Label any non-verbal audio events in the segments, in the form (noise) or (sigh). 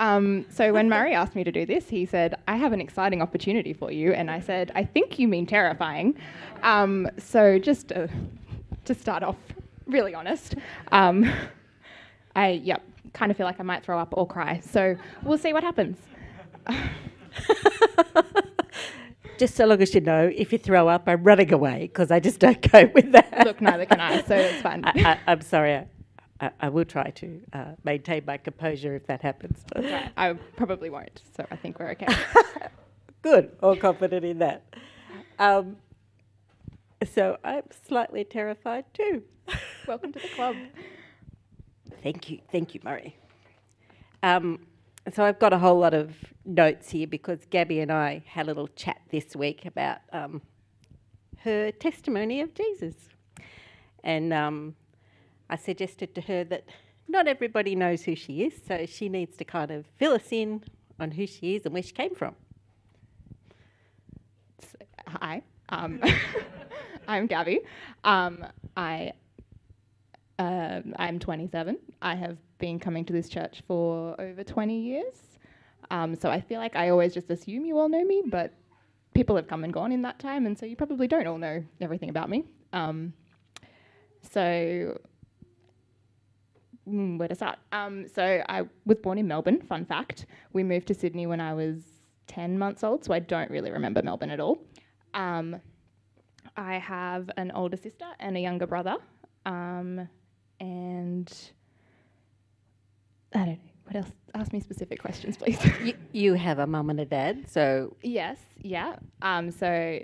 Um, so when Murray (laughs) asked me to do this, he said, I have an exciting opportunity for you. And I said, I think you mean terrifying. Um, so just uh, to start off, really honest, um, (laughs) I, yep, kind of feel like I might throw up or cry. So we'll see what happens. (laughs) just so long as you know, if you throw up, I'm running away because I just don't go with that. Look, neither can I, so it's fine. I, am sorry. I, I, will try to uh, maintain my composure if that happens. Right. I probably won't, so I think we're okay. (laughs) Good. All confident in that. Um, so I'm slightly terrified too. Welcome to the club. Thank you. Thank you, Murray. Um, so I've got a whole lot of notes here because Gabi and I had a little chat this week about um, her testimony of Jesus. And um, I suggested to her that not everybody knows who she is, so she needs to kind of fill us in on who she is and where she came from. Hi, um, (laughs) I'm Gabi. Um, I uh, I'm 27. I have been coming to this church for over 20 years. Um, so I feel like I always just assume you all know me, but people have come and gone in that time, and so you probably don't all know everything about me. Um, so mm, where to start? Um, so I was born in Melbourne. Fun fact: we moved to Sydney when I was 10 months old, so I don't really remember Melbourne at all. Um, I have an older sister and a younger brother. Um, and I don't know. What else? Ask me specific questions, please. (laughs) you, you have a mum and a dad, so yes, yeah. Um, so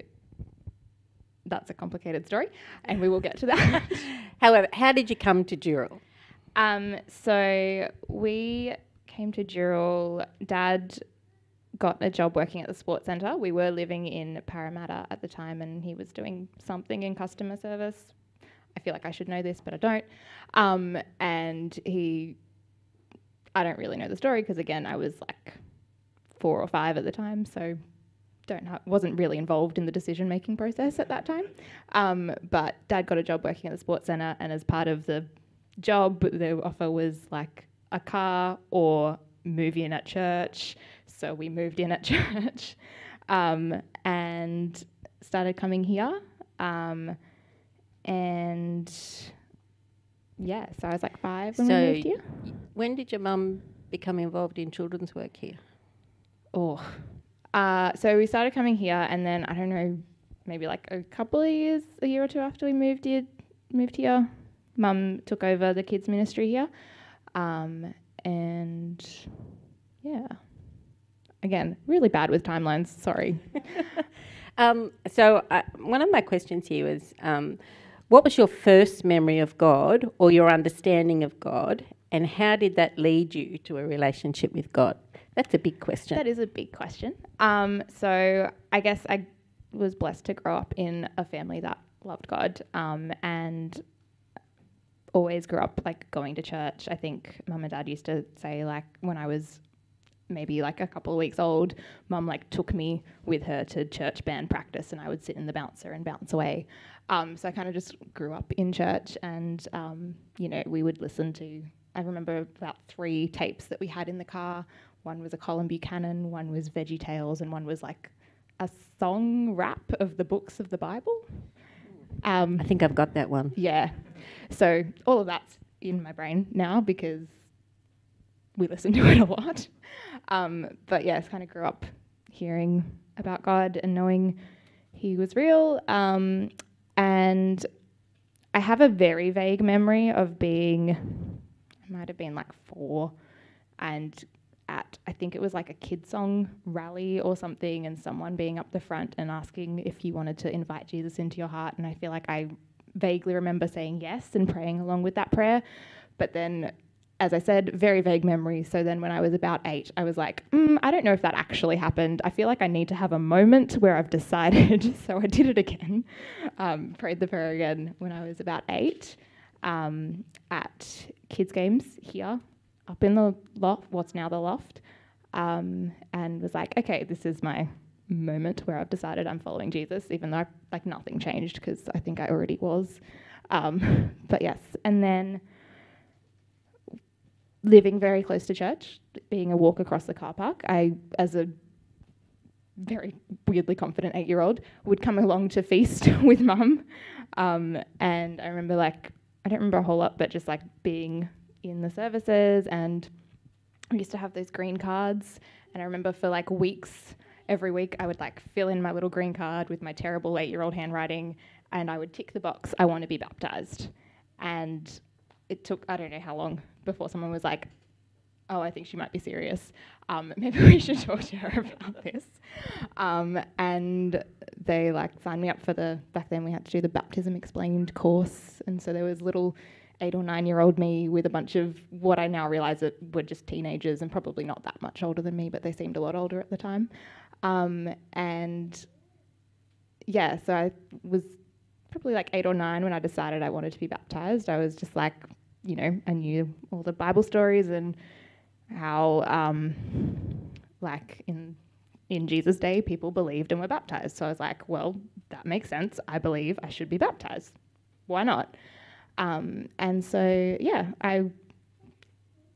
that's a complicated story, and we will get to that. (laughs) However, how did you come to Dural? Um, so we came to Dural. Dad got a job working at the sports centre. We were living in Parramatta at the time, and he was doing something in customer service. I feel like I should know this, but I don't. Um, and he, I don't really know the story because again, I was like four or five at the time, so don't ha- wasn't really involved in the decision making process at that time. Um, but dad got a job working at the sports centre, and as part of the job, the offer was like a car or move in at church. So we moved in at (laughs) church um, and started coming here. Um, and yeah, so I was like five when so we moved here. When did your mum become involved in children's work here? Oh, uh, so we started coming here, and then I don't know, maybe like a couple of years, a year or two after we moved here, moved here, mum took over the kids ministry here, um, and yeah, again, really bad with timelines. Sorry. (laughs) um, so uh, one of my questions here was. Um, what was your first memory of God or your understanding of God, and how did that lead you to a relationship with God? That's a big question. That is a big question. Um, so I guess I was blessed to grow up in a family that loved God um, and always grew up like going to church. I think mum and dad used to say like when I was maybe like a couple of weeks old, mum like took me with her to church band practice and I would sit in the bouncer and bounce away. Um, so I kind of just grew up in church and, um, you know, we would listen to, I remember about three tapes that we had in the car. One was a Colin Buchanan, one was Veggie Tales, and one was like a song rap of the books of the Bible. Um, I think I've got that one. Yeah. So all of that's in my brain now because we listen (laughs) to it a lot. Um, but yes, kind of grew up hearing about God and knowing He was real. Um, and I have a very vague memory of being, I might have been like four, and at I think it was like a kid song rally or something, and someone being up the front and asking if you wanted to invite Jesus into your heart. And I feel like I vaguely remember saying yes and praying along with that prayer. But then as I said, very vague memory. So then when I was about eight, I was like, mm, I don't know if that actually happened. I feel like I need to have a moment where I've (laughs) decided. so I did it again, um, prayed the prayer again when I was about eight um, at kids' games here up in the loft, what's now the loft, um, and was like, okay, this is my moment where I've decided I'm following Jesus, even though I, like nothing changed because I think I already was. Um, (laughs) but yes, and then living very close to church, being a walk across the car park, I, as a very weirdly confident eight year old, would come along to feast (laughs) with mum. Um, and I remember, like, I don't remember a whole lot, but just like being in the services. And we used to have those green cards. And I remember for like weeks, every week, I would like fill in my little green card with my terrible eight year old handwriting. And I would tick the box, I want to be baptized. And it took, I don't know how long before someone was like, oh, I think she might be serious. Um, (laughs) maybe we should talk to her about this. Um, and they like signed me up for the, back then we had to do the baptism explained course. And so there was little eight or nine year old me with a bunch of what I now realize that were just teenagers and probably not that much older than me, but they seemed a lot older at the time. Um, and yeah, so I was probably like eight or nine when I decided I wanted to be baptized. I was just like, you know, I knew all the Bible stories and how, um, like in in Jesus' day, people believed and were baptized. So I was like, well, that makes sense. I believe I should be baptized. Why not? Um, and so yeah, I.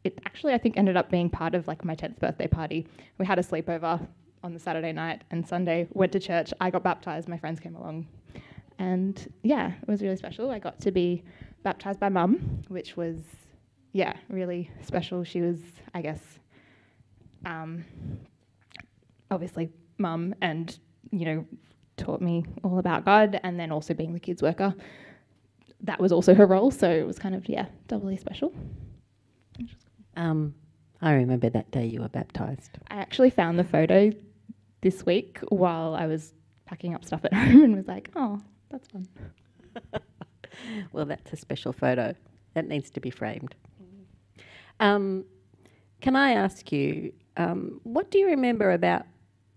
It actually, I think, ended up being part of like my tenth birthday party. We had a sleepover on the Saturday night and Sunday. Went to church. I got baptized. My friends came along, and yeah, it was really special. I got to be baptized by mum, which was yeah, really special. She was, I guess, um, obviously mum and, you know, taught me all about God and then also being the kids worker. That was also her role, so it was kind of, yeah, doubly special. Um, I remember that day you were baptised. I actually found the photo this week while I was packing up stuff at (laughs) home and was like, oh, that's fun. (laughs) well, that's a special photo. That needs to be framed. Um, can I ask you, um, what do you remember about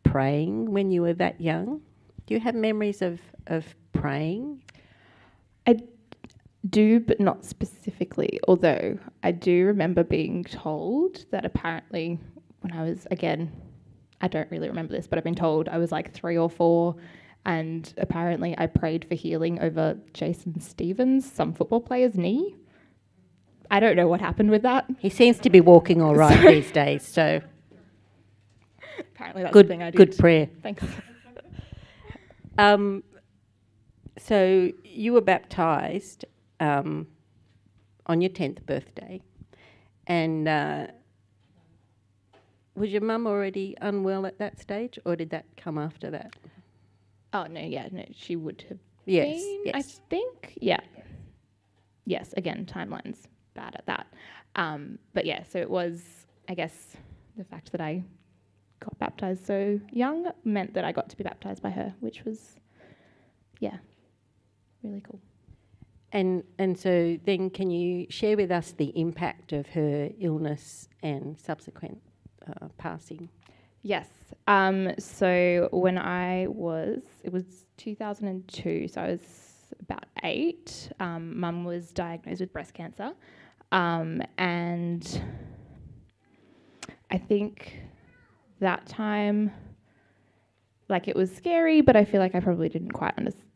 praying when you were that young? Do you have memories of, of praying? I do, but not specifically. Although I do remember being told that apparently, when I was, again, I don't really remember this, but I've been told I was like three or four, and apparently I prayed for healing over Jason Stevens, some football player's knee. I don't know what happened with that. He seems to be walking all right these days, so apparently that's good, the thing I did. good prayer. Thanks. Um, so you were baptised um, on your tenth birthday, and uh, was your mum already unwell at that stage, or did that come after that? Oh no, yeah, no, she would have Yes, been. yes. I think, yeah. Yes, again, timelines bad at that. Um, but yeah, so it was, I guess, the fact that I got baptized so young meant that I got to be baptized by her, which was, yeah, really cool. And and so then, can you share with us the impact of her illness and subsequent uh, passing? Yes. Um, so when I was, it was 2002, so I was about eight. Um, Mum was diagnosed with breast cancer. Um, and I think that time, like it was scary, but I feel like I probably didn't quite understand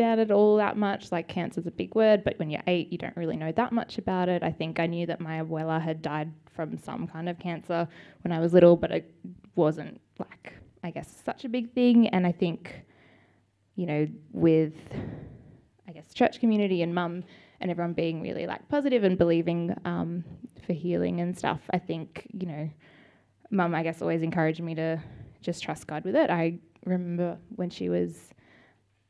it all that much. Like cancer's a big word, but when you're eight, you don't really know that much about it. I think I knew that my abuela had died from some kind of cancer when I was little, but it wasn't like, I guess, such a big thing. And I think, you know, with, I guess, church community and mum and everyone being really like positive and believing um, for healing and stuff, I think, you know, mum, I guess, always encouraged me to just trust God with it. I remember when she was,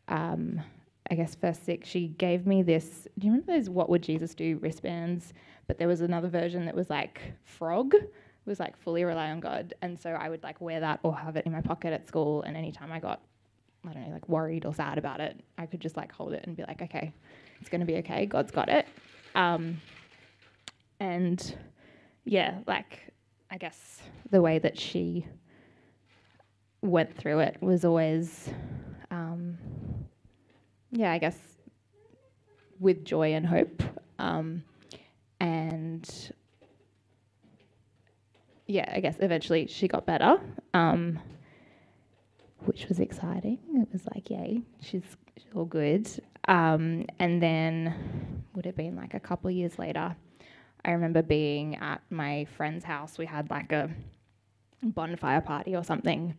um, I guess, first sick, she gave me this. Do you remember those What Would Jesus Do wristbands? But there was another version that was like frog. It was like fully rely on God. And so I would like wear that or have it in my pocket at school. And anytime I got, I don't know, like worried or sad about it, I could just like hold it and be like, okay, it's going to be okay. God's got it. Um, and yeah, like I guess the way that she went through it was always, um, yeah, I guess with joy and hope. Um, and yeah, I guess eventually she got better, um, which was exciting. It was like, yay, she's, she's all good. Um, and then would have been like a couple years later, I remember being at my friend's house. We had like a bonfire party or something,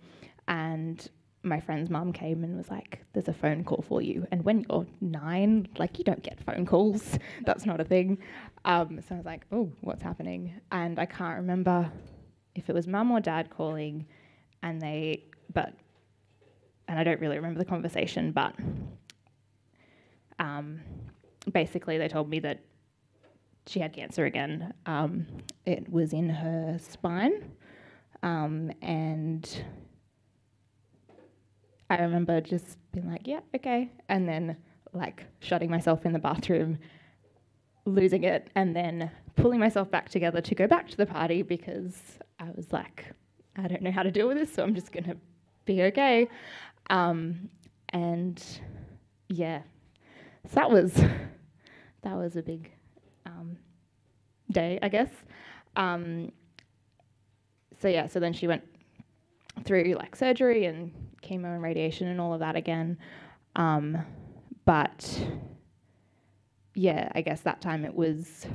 and my friend's mum came and was like, "There's a phone call for you." And when you're nine, like you don't get phone calls. (laughs) That's not a thing. Um, so I was like, "Oh, what's happening?" And I can't remember if it was mum or dad calling, and they, but, and I don't really remember the conversation, but um, basically they told me that she had cancer again. Um, it was in her spine, um, and I remember just being like, "Yeah, okay," and then like shutting myself in the bathroom, losing it, and then pulling myself back together to go back to the party because I was like, "I don't know how to deal with this, so I'm just gonna be okay." Um, and yeah, so that was that was a big um, day, I guess. Um, so yeah, so then she went through like surgery and chemo and radiation and all of that again. Um, but yeah, I guess that time it was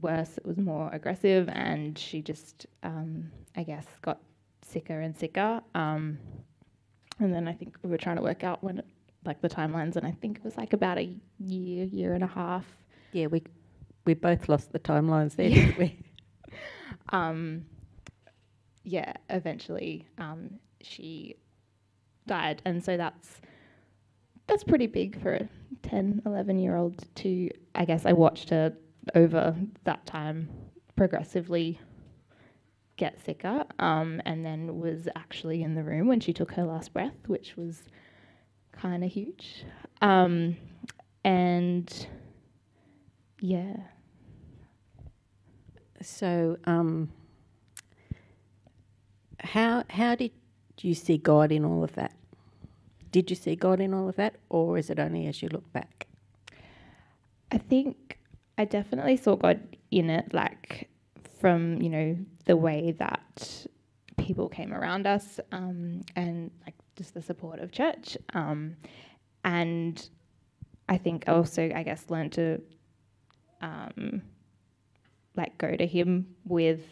worse. It was more aggressive, and she just, um, I guess, got sicker and sicker. Um, and then I think we were trying to work out when, it, like the timelines, and I think it was like about a year, year and a half Yeah, we we both lost the timelines there, didn't we? (laughs) um, yeah, eventually um, she died. And so that's that's pretty big for a 10, 11 year old to, I guess I watched her over that time progressively get sicker um, and then was actually in the room when she took her last breath, which was kind of huge. Um, and yeah. So, um, how how did you see God in all of that? Did you see God in all of that, or is it only as you look back? I think I definitely saw God in it, like from you know the way that people came around us, um, and like just the support of church, um, and I think also I guess learned to um, like go to Him with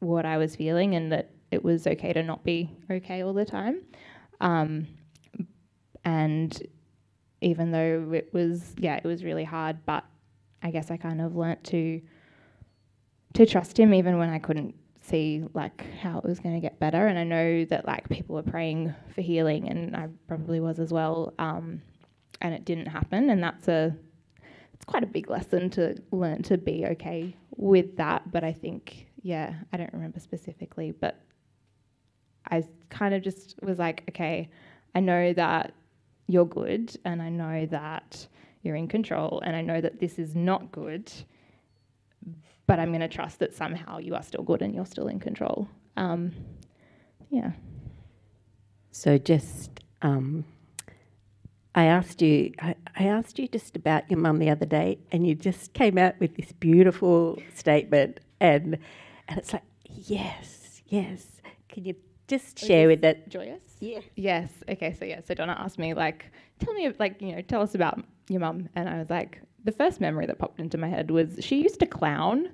what I was feeling, and that it was okay to not be okay all the time, um, and even though it was yeah it was really hard but i guess i kind of learnt to to trust him even when i couldn't see like how it was going to get better. And i know that like people were praying for healing and i probably was as well um, and it didn't happen. And that's a it's quite a big lesson to learn to be okay with that. But i think yeah i don't remember specifically but i kind of just was like okay i know that you're good and I know that you're in control and I know that this is not good, but I'm going to trust that somehow you are still good and you're still in control. Um, yeah. So just, um, I asked you, I, I asked you just about your mum the other day, and you just came out with this beautiful statement, and and it's like, yes, yes. Can you just share with that? Joyous? Yeah. Yes. Okay. So yeah. So Donna asked me like, tell me like you know, tell us about your mum, and I was like, the first memory that popped into my head was she used to clown.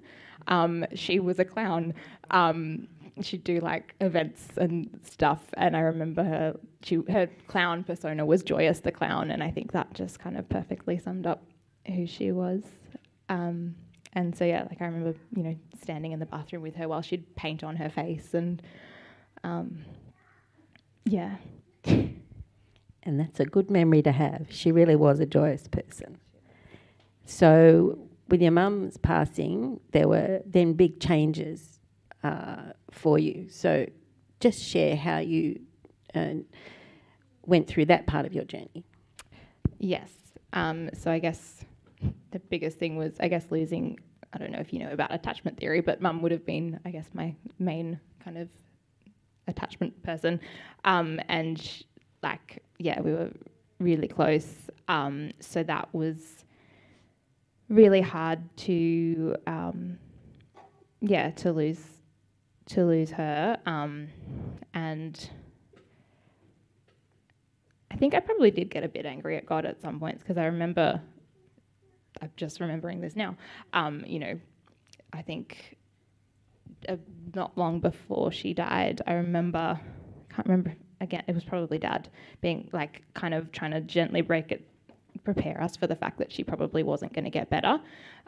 Um, she was a clown. Um, she'd do like events and stuff, and I remember her. She her clown persona was Joyous the clown, and I think that just kind of perfectly summed up who she was. Um, and so yeah, like I remember you know standing in the bathroom with her while she'd paint on her face and. Um, yeah. And that's a good memory to have. She really was a joyous person. So, with your mum's passing, there were then big changes uh, for you. So, just share how you uh, went through that part of your journey. Yes. Um, so I guess the biggest thing was, I guess, losing. I don't know if you know about attachment theory, but mum would have been, I guess, my main kind of attachment person. Um, and like, yeah, we were really close. Um, so that was really hard to, um, yeah, to lose, to lose her. Um, and I think I probably did get a bit angry at God at some points because I remember I'm just remembering this now. Um, you know, I think uh, not long before she died, I remember, I can't remember again, it was probably dad being like kind of trying to gently break it, prepare us for the fact that she probably wasn't going to get better.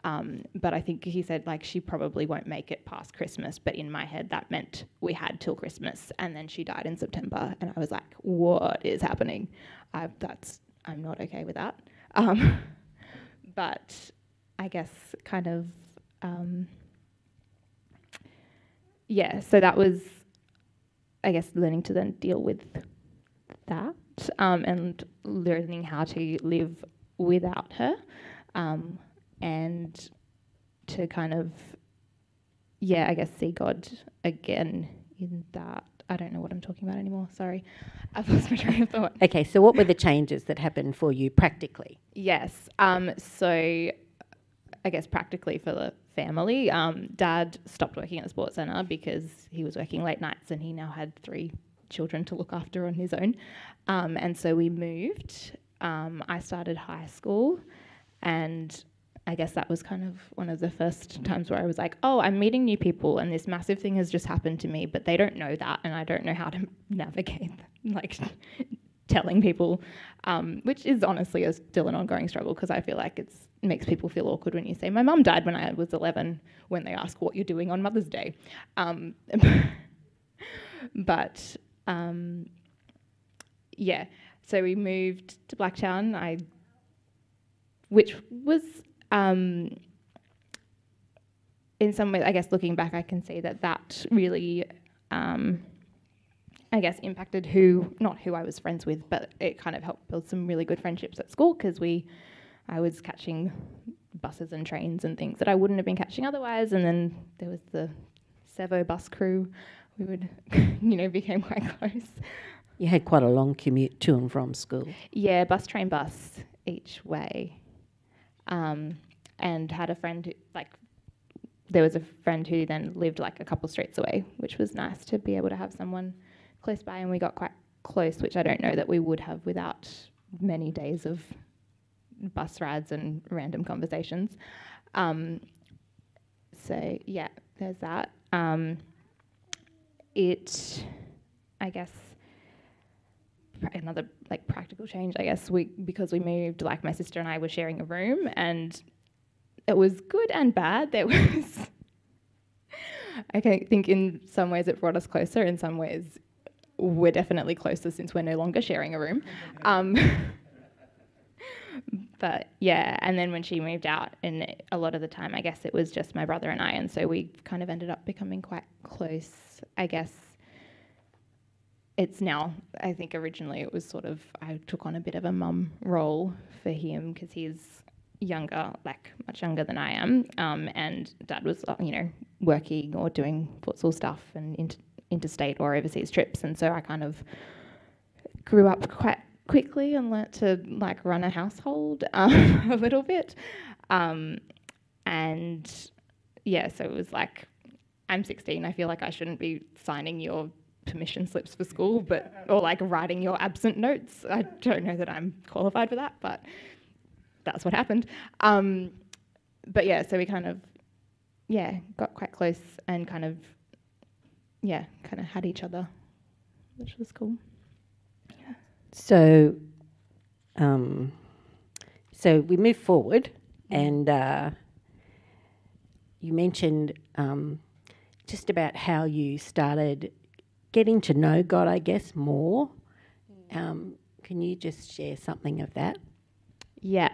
Um, but I think he said like she probably won't make it past Christmas. But in my head, that meant we had till Christmas, and then she died in September, and I was like, what is happening? I, that's I'm not okay with that. Um, (laughs) but I guess kind of. Um, yeah, so that was, I guess, learning to then deal with that um, and learning how to live without her um, and to kind of, yeah, I guess, see God again in that. I don't know what I'm talking about anymore. Sorry. I've (laughs) lost my train of thought. Okay, so what were the changes that happened for you practically? Yes. Um, so I guess practically for the family, um, dad stopped working at the sports centre because he was working late nights and he now had three children to look after on his own. Um, and so we moved. Um, I started high school and I guess that was kind of one of the first times where I was like, oh, I'm meeting new people and this massive thing has just happened to me, but they don't know that and I don't know how to (laughs) navigate like telling people, um, which is honestly a, still an ongoing struggle because I feel like it makes people feel awkward when you say, my mum died when I was 11 when they ask what you're doing on Mother's Day. Um, (laughs) but um, yeah, so we moved to Blacktown, I, which was um, in some ways, I guess looking back, I can see that that really, um, I guess, impacted who, not who I was friends with, but it kind of helped build some really good friendships at school because we, I was catching buses and trains and things that I wouldn't have been catching otherwise. And then there was the Sevo bus crew. We would, (laughs) you know, became quite (laughs) close. You had quite a long commute to and from school. Yeah, bus, train, bus each way. Um, and had a friend who, like, there was a friend who then lived like a couple streets away, which was nice to be able to have someone close by. And we got quite close, which I don't know that we would have without many days of bus rides and random conversations. Um, so yeah, there's that. Um, it, I guess, another like practical change. I guess we because we moved, like my sister and I were sharing a room, and it was good and bad. There (laughs) was, I think, in some ways it brought us closer. In some ways, we're definitely closer since we're no longer sharing a room. Um, (laughs) but yeah, and then when she moved out, and a lot of the time, I guess it was just my brother and I, and so we kind of ended up becoming quite close. I guess it's now. I think originally it was sort of I took on a bit of a mum role for him because he's younger, like much younger than I am, um, and dad was uh, you know working or doing futsal stuff and inter- interstate or overseas trips, and so I kind of grew up quite quickly and learnt to like run a household (laughs) um, a little bit. Um, and yeah, so it was like, I'm 16. I feel like I shouldn't be signing your permission slips for school, but or like writing your absent notes. I don't know that I'm qualified for that, but that's what happened. Um, but yeah, so we kind of yeah got quite close and kind of yeah kind of had each other, which was cool. Yeah. So, um, so we move forward, and uh, you mentioned um, just about how you started getting to know God, I guess, more. Um, can you just share something of that? Yeah.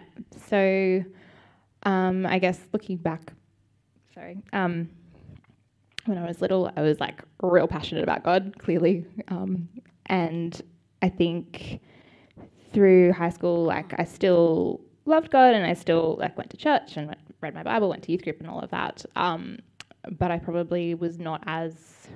So, um, I guess looking back, sorry. Um, when I was little, I was like real passionate about God, clearly, um, and I think through high school, like I still loved God and I still like went to church and read my Bible, went to youth group and all of that. Um, but I probably was not as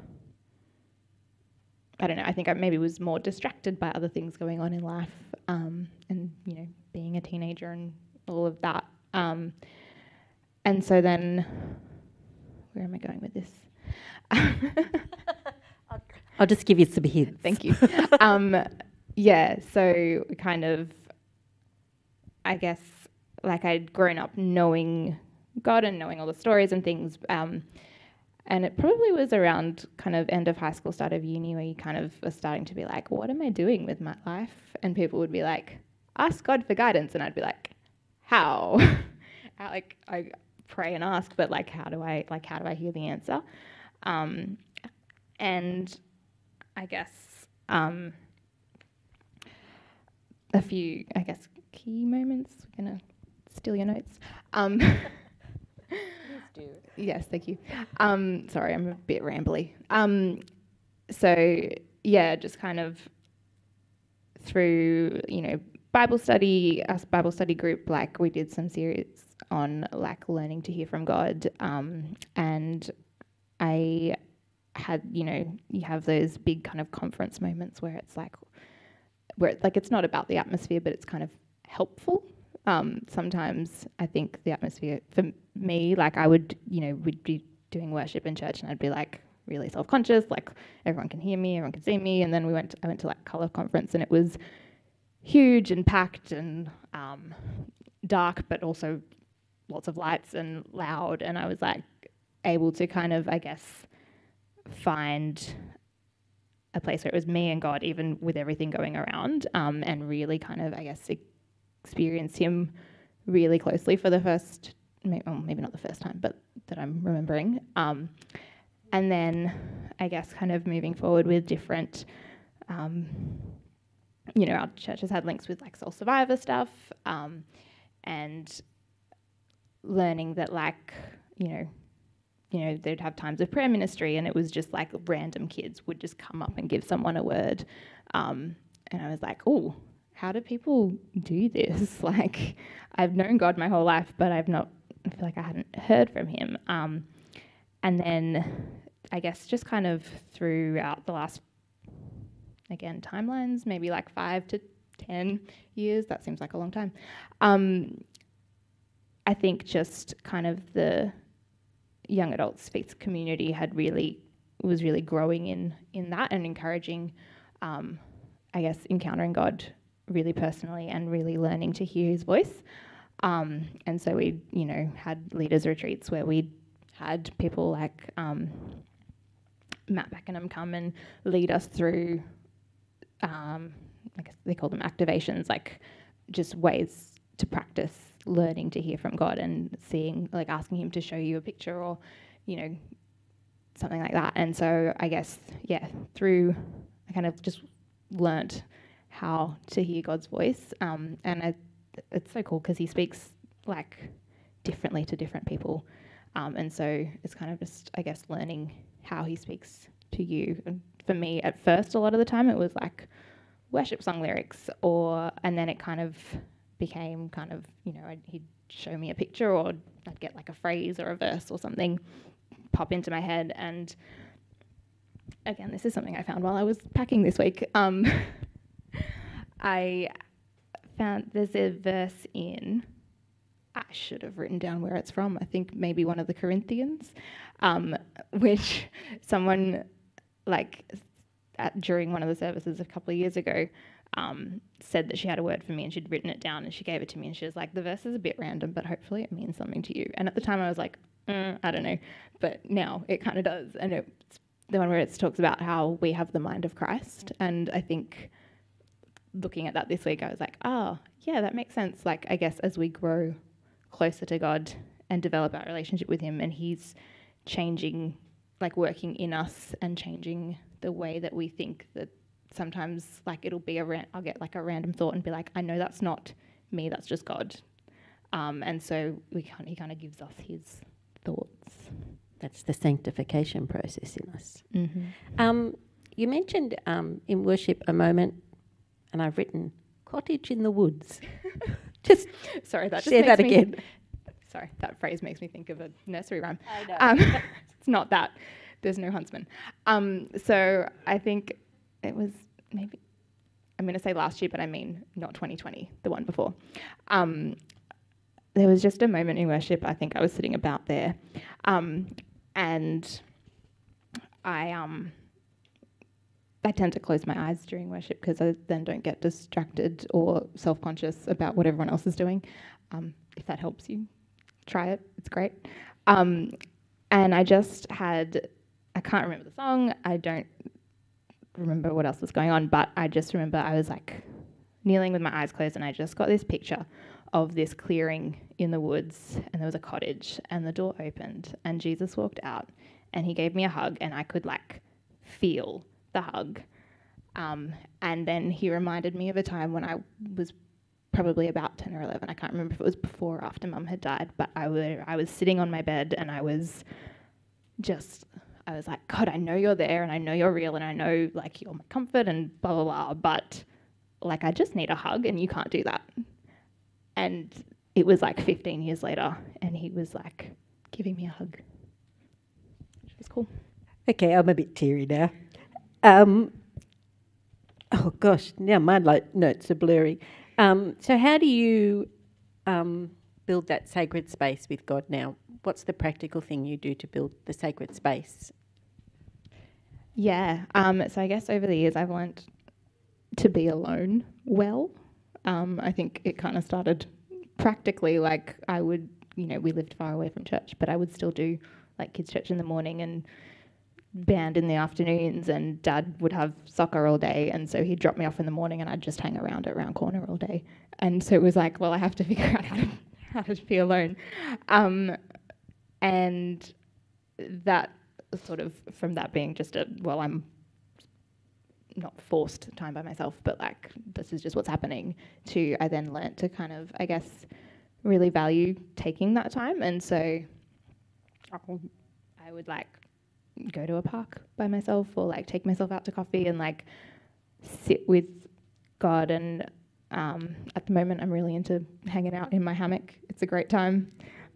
I don't know. I think I maybe was more distracted by other things going on in life, um, and you know, being a teenager and all of that. Um, and so then, where am I going with this? (laughs) I'll just give you some hints. Thank you. um, yeah, so kind of, I guess, like I'd grown up knowing God and knowing all the stories and things. Um, and it probably was around kind of end of high school, start of uni, where you kind of are starting to be like, what am I doing with my life? And people would be like, ask God for guidance. And I'd be like, how? I, (laughs) like, I pray and ask, but like, how do I, like, how do I hear the answer? Um, and I guess um, a few, I guess, key moments. We're going to steal your notes. Um, do. Yes, thank you. Um, sorry, I'm a bit rambly. Um, so yeah, just kind of through you know Bible study, us Bible study group, like we did some series on like learning to hear from God, um, and I had you know you have those big kind of conference moments where it's like where like it's not about the atmosphere, but it's kind of helpful um, sometimes I think the atmosphere for me, like I would, you know, we'd be doing worship in church and I'd be like really self-conscious, like everyone can hear me, everyone can see me. And then we went, to, I went to like color conference and it was huge and packed and um, dark, but also lots of lights and loud. And I was like able to kind of, I guess, find a place where it was me and God, even with everything going around, um, and really kind of, I guess, experience him really closely for the first, maybe, well, maybe not the first time, but that I'm remembering. Um, and then I guess kind of moving forward with different, um, you know, our church has had links with like soul survivor stuff um, and learning that like, you know, you know, they'd have times of prayer ministry and it was just like random kids would just come up and give someone a word. Um, and I was like, oh, how do people do this? (laughs) Like, I've known God my whole life, but I've not, I feel like I hadn't heard from him. Um, and then I guess just kind of throughout the last, again, timelines, maybe like five to 10 years, that seems like a long time. Um, I think just kind of the young adults faith community had really, was really growing in, in that and encouraging, um, I guess, encountering God really personally and really learning to hear his voice. Um, and so we, you know, had leaders retreats where we had people like um, Matt Beckenham come and lead us through, um, I guess they call them activations, like just ways to practice learning to hear from God and seeing, like asking Him to show you a picture or, you know, something like that. And so I guess, yeah, through I kind of just learnt how to hear God's voice. Um, and I, it's so cool because he speaks like differently to different people. Um, and so it's kind of just, I guess, learning how he speaks to you. And for me, at first, a lot of the time, it was like worship song lyrics, or and then it kind of became kind of, you know, I'd, he'd show me a picture, or I'd get like a phrase or a verse or something pop into my head. And again, this is something I found while I was packing this week. Um, (laughs) I found there's a verse in, I should have written down where it's from, I think maybe one of the Corinthians, um, (laughs) which someone, like, at, during one of the services a couple of years ago, um, said that she had a word for me and she'd written it down and she gave it to me and she was like, the verse is a bit random, but hopefully it means something to you. And at the time I was like, mm, I don't know, but now it kind of does. And it's the one where it talks about how we have the mind of Christ. And I think looking at that this week, I was like, oh, yeah, that makes sense. Like, I guess as we grow closer to God and develop our relationship with Him, and He's changing, like working in us and changing the way that we think that sometimes, like, it'll be a, ran- I'll get like a random thought and be like, I know that's not me, that's just God. Um, and so we kind he kind of gives us His thoughts. That's the sanctification process in us. Mm-hmm. Um, you mentioned um, in worship a moment and I've written cottage in the woods. (laughs) just sorry, that just say that again. (laughs) Sorry, that phrase makes me think of a nursery rhyme. I know. Um, (laughs) it's not that. There's no huntsman. Um, so I think it was maybe I'm going to say last year, but I mean not 2020, the one before. Um, there was just a moment in worship. I think I was sitting about there, um, and I um, I tend to close my eyes during worship because I then don't get distracted or self conscious about what everyone else is doing. Um, if that helps you, try it. It's great. Um, and I just had, I can't remember the song. I don't remember what else was going on, but I just remember I was like kneeling with my eyes closed and I just got this picture of this clearing in the woods and there was a cottage and the door opened and Jesus walked out and he gave me a hug and I could like feel the hug. Um, and then he reminded me of a time when I was probably about 10 or 11. I can't remember if it was before or after mum had died, but I, were, I was sitting on my bed and I was just, I was like, God, I know you're there and I know you're real and I know like you're my comfort and blah, blah, blah, but like I just need a hug and you can't do that. And it was like 15 years later, and he was like giving me a hug, which was cool. Okay, I'm a bit teary now. Um, oh gosh, now my like notes are blurry. Um, so how do you um, build that sacred space with God now? What's the practical thing you do to build the sacred space? Yeah, um, so I guess over the years I've learned to be alone well. Um, I think it kind of started practically like I would, you know, we lived far away from church, but I would still do like kids' church in the morning and band in the afternoons, and dad would have soccer all day. And so he'd drop me off in the morning, and I'd just hang around at Round Corner all day. And so it was like, well, I have to (laughs) figure out how to, how to be alone. Um, and that sort of, from that being just a, well, I'm not forced time by myself, but like this is just what's happening. To I then learnt to kind of I guess really value taking that time, and so I would like go to a park by myself or like take myself out to coffee and like sit with God. And um, at the moment, I'm really into hanging out in my hammock. It's a great time.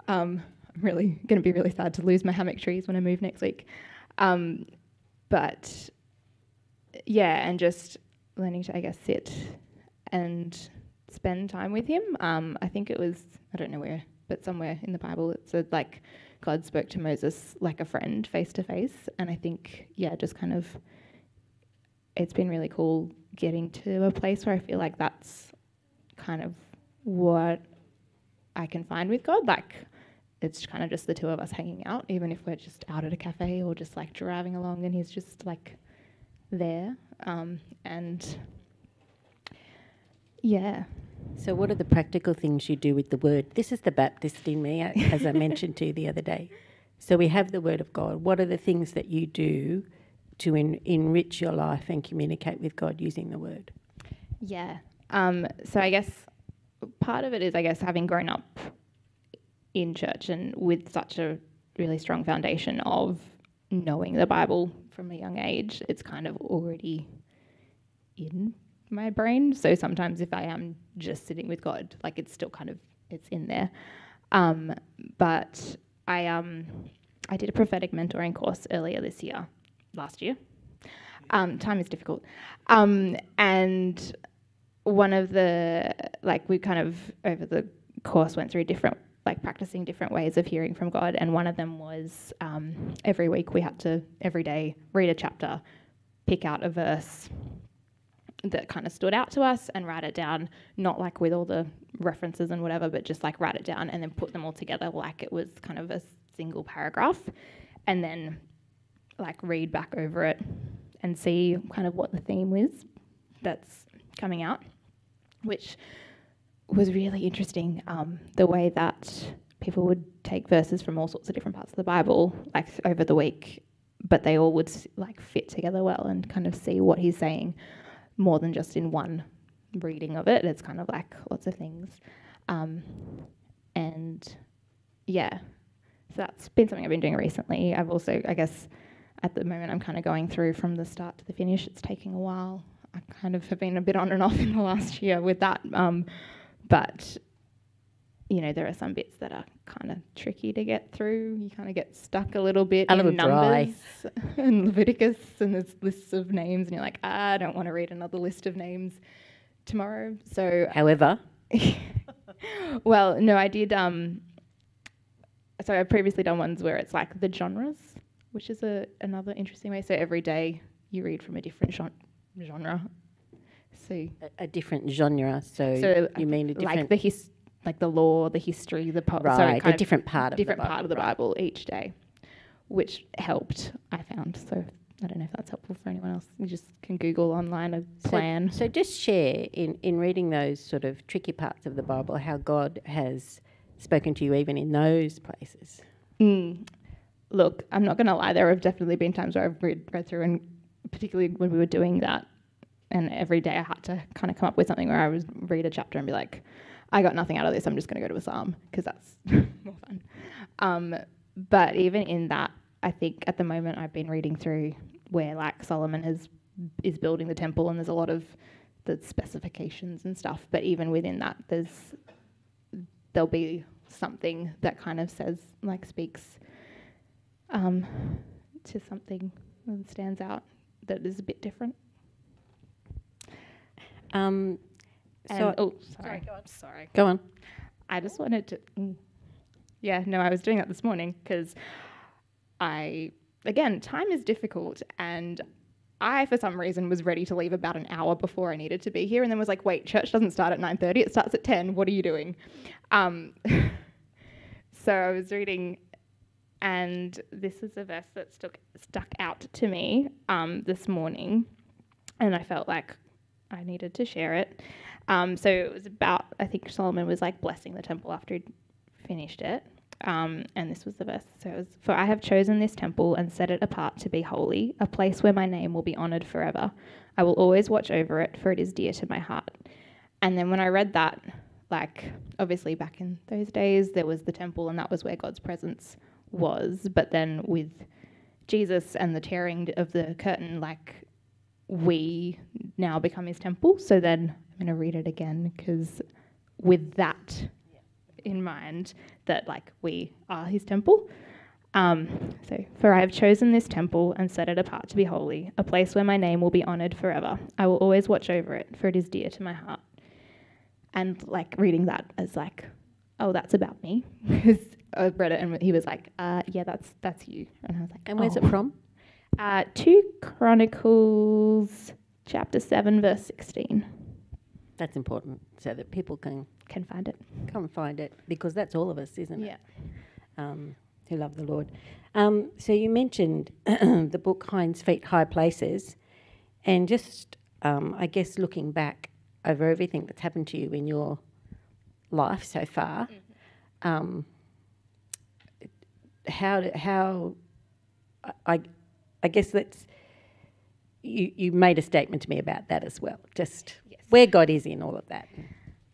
Um, I'm really going to be really sad to lose my hammock trees when I move next week. Um, but yeah, and just learning to, I guess, sit and spend time with Him. Um, I think it was, I don't know where, but somewhere in the Bible it said like God spoke to Moses like a friend, face to face. And I think, yeah, just kind of, it's been really cool getting to a place where I feel like that's kind of what I can find with God. Like, it's kind of just the two of us hanging out, even if we're just out at a cafe or just like driving along and he's just like there. Um, and yeah. So, what are the practical things you do with the word? This is the Baptist in me, uh, as I (laughs) mentioned to you the other day. So, we have the word of God. What are the things that you do to en- enrich your life and communicate with God using the word? Yeah. Um, so, I guess part of it is, I guess, having grown up in church and with such a really strong foundation of knowing the Bible from a young age, it's kind of already in my brain. So sometimes if I am just sitting with God, like it's still kind of it's in there. Um, but I um I did a prophetic mentoring course earlier this year, last year. Um, time is difficult, um, and one of the like we kind of over the course went through different like practicing different ways of hearing from God. And one of them was um, every week we had to, every day, read a chapter, pick out a verse that kind of stood out to us and write it down, not like with all the references and whatever, but just like write it down and then put them all together like it was kind of a single paragraph. And then like read back over it and see kind of what the theme is that's coming out, which was really interesting um, the way that people would take verses from all sorts of different parts of the Bible, like over the week, but they all would like fit together well and kind of see what he's saying more than just in one reading of it. It's kind of like lots of things. Um, and yeah, so that's been something I've been doing recently. I've also, I guess, at the moment, I'm kind of going through from the start to the finish. It's taking a while. I kind of have been a bit on and off (laughs) in the last year with that. Um, but you know, there are some bits that are kind of tricky to get through. You kind of get stuck a little bit a in little numbers (laughs) and Leviticus, and there's lists of names, and you're like, ah, I don't want to read another list of names tomorrow. So, however, (laughs) well, no, I did. Um, so I've previously done ones where it's like the genres, which is a another interesting way. So every day you read from a different genre. So a, a different genre. So, So, you mean a different like the his like the law, the history, the po- Right, a different part of different the Bible. part of the right. Bible each day, which helped. I found so. I don't know if that's helpful for anyone else. You just can Google online a So- plan. So, just share in, in reading those sort of tricky parts of the Bible how God has spoken to you even in those places. Mm. Look, I'm not going to lie. There have definitely been times where I've read, read through, and particularly when we were doing that, and every day I had to kind of come up with something where I would read a chapter and be like, I got nothing out of this. I'm just going to go to a psalm because that's (laughs) more fun. Um, but even in that, I think at the moment I've been reading through where like Solomon has is building the temple, and there's a lot of the specifications and stuff. But even within that, there's there'll be something that kind of says like speaks um, to something that stands out that is a bit different. Um, And, so, oh, sorry, go on. Sorry. go on. I just wanted to. mm. Yeah, no, I was doing that this morning because I, again, time is difficult, and I, for some reason, was ready to leave about an hour before I needed to be here, and then was like, "Wait, church doesn't start at nine thirty; it starts at ten. What are you doing?" Um, (laughs) so I was reading, and this is a verse that stuck stuck out to me um, this morning, and I felt like I needed to share it. Um, so it was about, I think Solomon was like blessing the temple after he'd finished it. Um, and this was the verse. So it was, For I have chosen this temple and set it apart to be holy, a place where my name will be honored forever. I will always watch over it, for it is dear to my heart. And then when I read that, like obviously back in those days, there was the temple and that was where God's presence was. But then with Jesus and the tearing of the curtain, like we now become his temple. So then I'm going to read it again because with that in mind, that like we are his temple. Um, so, for I have chosen this temple and set it apart to be holy, a place where my name will be honored forever. I will always watch over it, for it is dear to my heart. And like reading that as like, oh, that's about me, (laughs) because I read it and he was like, uh, yeah, that's that's you, and I was like, And where's "Oh." it from? Uh, 2 Chronicles chapter 7, verse 16. That's important so that people can Can find it. come find it because that's all of us, isn't Yeah. it? Um, who love the Lord. Um, so you mentioned (clears throat) the book Hind's Feet, High Places, and just um, I guess looking back over everything that's happened to you in your life so far, um, how how I- I guess that's you you made a statement to me about that as well. Just Yes. where God is in all of that.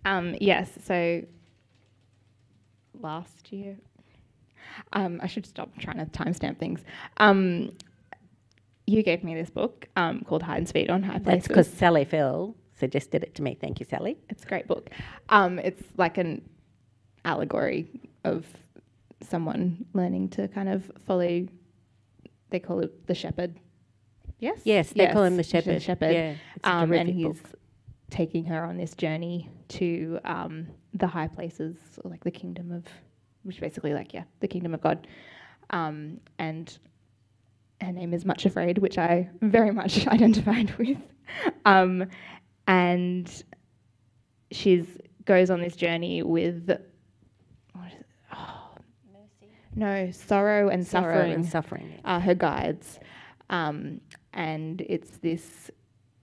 Um, yes, so last year, um, I should stop trying to timestamp things. Um, you gave me this book um, called Hind's Feet on High That's because Sally Phil suggested it to me. Thank you, Sally. It's a great book. Um, it's like an allegory of someone learning to kind of follow. They call it the shepherd. Yes. Yes, they call him the sh- shepherd. shepherd. Yeah, um, and he's book. taking her on this journey to um, the high places, or like the kingdom of, which basically like yeah, the kingdom of God. Um, and her name is Much Afraid, which I very much (laughs) identified with. Um, and she's goes on this journey with what is it? Oh, no sorrow and sorrow suffering and suffering. are her guides. Um, and it's this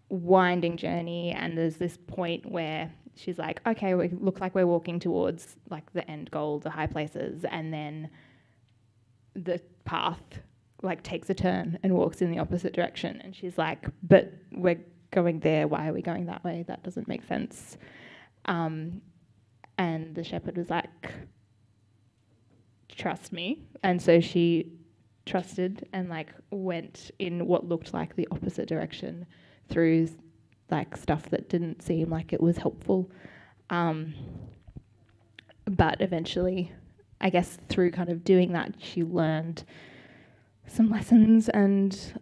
winding journey, and there's this point where she's like, okay, we look like we're walking towards like the end goal, the high places, and then the path like takes a turn and walks in the opposite direction. And she's like, but we're going there. Why are we going that way? That doesn't make sense. Um, and the shepherd was like, trust me. And so she trusted and like went in what looked like the opposite direction through like stuff that didn't seem like it was helpful. Um, but eventually, I guess through kind of doing that, she learned some lessons and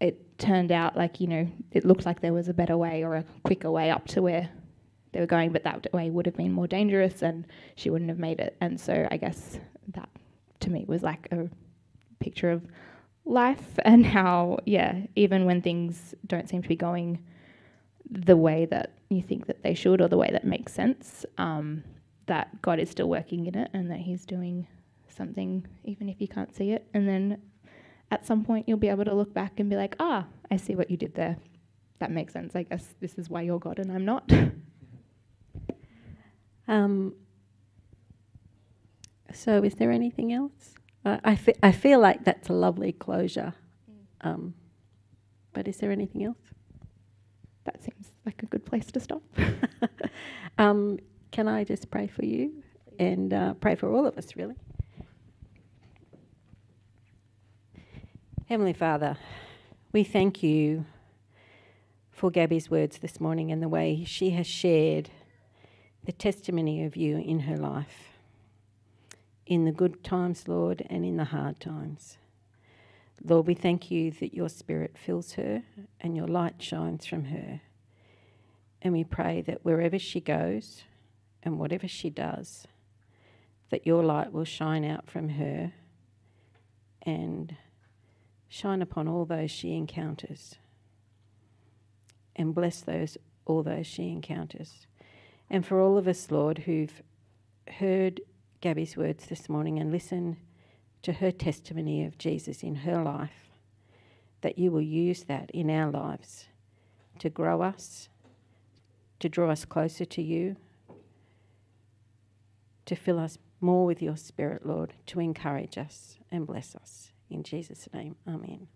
it turned out like, you know, it looked like there was a better way or a quicker way up to where they were going, but that way would have been more dangerous and she wouldn't have made it. And so I guess that to me was like a picture of life (laughs) and how, yeah, even when things don't seem to be going the way that you think that they should or the way that makes sense, um, that God is still working in it and that He's doing something, even if you can't see it. And then at some point, you'll be able to look back and be like, ah, I see what you did there. That makes sense. I guess this is why you're God and I'm not. (laughs) Um, so, is there anything else? I, I, fe- I feel like that's a lovely closure. Um, but is there anything else? that seems like a good place to stop. (laughs) um, can I just pray for you and uh, pray for all of us, really? Heavenly Father, we thank you for Gabi's words this morning and the way she has shared the testimony of you in her life, in the good times, Lord, and in the hard times. Lord, we thank you that your spirit fills her and your light shines from her. And we pray that wherever she goes and whatever she does, that your light will shine out from her and shine upon all those she encounters and bless those all those she encounters. And for all of us, Lord, who've heard Gabi's words this morning and listen to her testimony of Jesus in her life, that you will use that in our lives to grow us, to draw us closer to you, to fill us more with your Spirit, Lord, to encourage us and bless us. In Jesus' name, Amen.